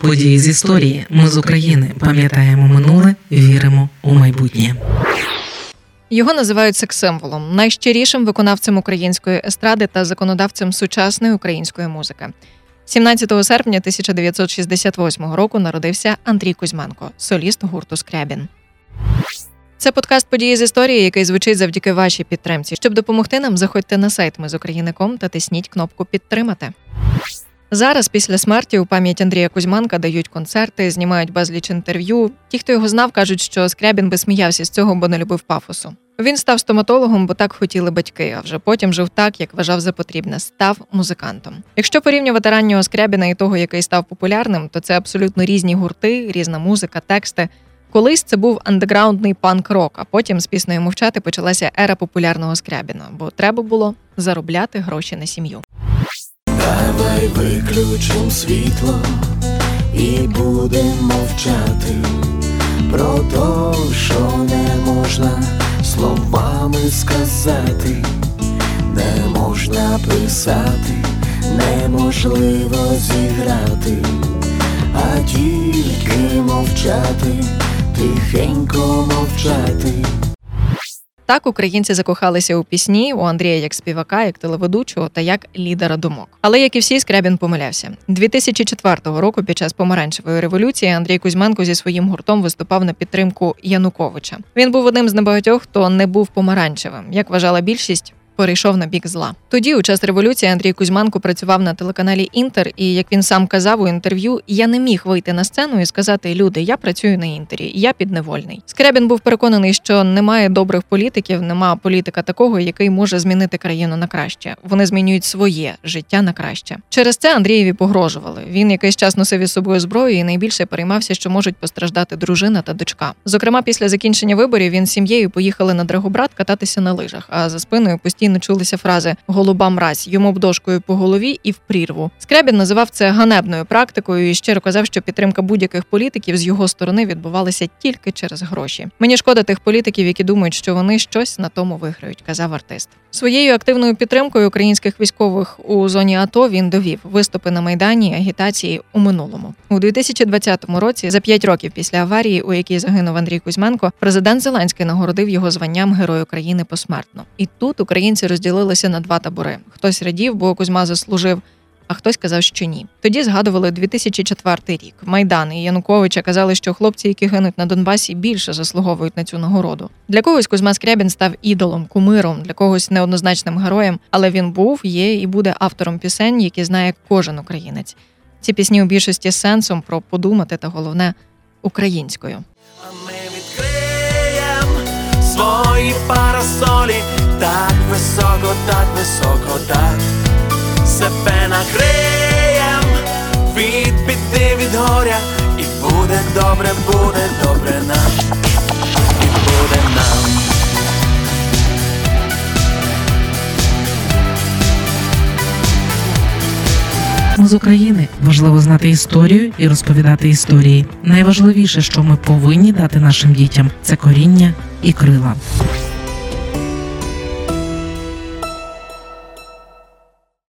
Події з історії. Ми з України пам'ятаємо минуле, віримо у майбутнє. Його називають секс-символом, найщирішим виконавцем української естради та законодавцем сучасної української музики. 17 серпня 1968 року народився Андрій Кузьменко, соліст гурту Скрябін. Це подкаст події з історії, який звучить завдяки вашій підтримці. Щоб допомогти нам, заходьте на сайт Ми з України.ком та тисніть кнопку Підтримати. Зараз, після смерті, у пам'ять Андрія Кузьманка дають концерти, знімають безліч інтерв'ю. Ті, хто його знав, кажуть, що Скрябін би сміявся з цього, бо не любив пафосу. Він став стоматологом, бо так хотіли батьки, а вже потім жив так, як вважав за потрібне, став музикантом. Якщо порівнювати раннього Скрябіна і того, який став популярним, то це абсолютно різні гурти, різна музика, тексти. Колись це був андеграундний панк-рок, а потім з піснею мовчати почалася ера популярного Скрябіна, бо треба було заробляти гроші на сім'ю. Давай виключим світло і будемо мовчати. Про те, що не можна словами сказати, не можна писати, неможливо зіграти, а тільки мовчати, тихенько мовчати. Так українці закохалися у пісні у Андрія як співака, як телеведучого та як лідера думок. Але як і всі, Скрябін помилявся 2004 року. Під час помаранчевої революції Андрій Кузьменко зі своїм гуртом виступав на підтримку Януковича. Він був одним з небагатьох, хто не був помаранчевим, як вважала більшість перейшов на бік зла. Тоді, у час революції, Андрій Кузьманко працював на телеканалі Інтер, і як він сам казав у інтерв'ю, я не міг вийти на сцену і сказати: Люди, я працюю на інтері, я підневольний. Скрябін був переконаний, що немає добрих політиків, немає політика такого, який може змінити країну на краще. Вони змінюють своє життя на краще. Через це Андрієві погрожували. Він якийсь час носив із собою зброю і найбільше переймався, що можуть постраждати дружина та дочка. Зокрема, після закінчення виборів він з сім'єю поїхали на Драгобрат кататися на лижах, а за спиною постійно постійно чулися фрази Голуба мразь йому б дошкою по голові і в прірву. Скрябін називав це ганебною практикою і щиро казав, що підтримка будь-яких політиків з його сторони відбувалася тільки через гроші. Мені шкода тих політиків, які думають, що вони щось на тому виграють, казав артист. Своєю активною підтримкою українських військових у зоні АТО він довів виступи на майдані агітації у минулому у 2020 році. За п'ять років після аварії, у якій загинув Андрій Кузьменко, президент Зеленський нагородив його званням Герой України посмертно. І тут українці розділилися на два табори: хтось радів, бо Кузьма заслужив. А хтось казав, що ні. Тоді згадували 2004 рік. Майдан і Януковича казали, що хлопці, які гинуть на Донбасі, більше заслуговують на цю нагороду. Для когось Кузьма Скрябін став ідолом, кумиром, для когось неоднозначним героєм, але він був, є і буде автором пісень, які знає кожен українець. Ці пісні у більшості сенсом про подумати та головне українською. А ми відкриєм свої парасолі горя, і буде добре, буде добре нам, і буде нам. З України важливо знати історію і розповідати історії. Найважливіше, що ми повинні дати нашим дітям, це коріння і крила.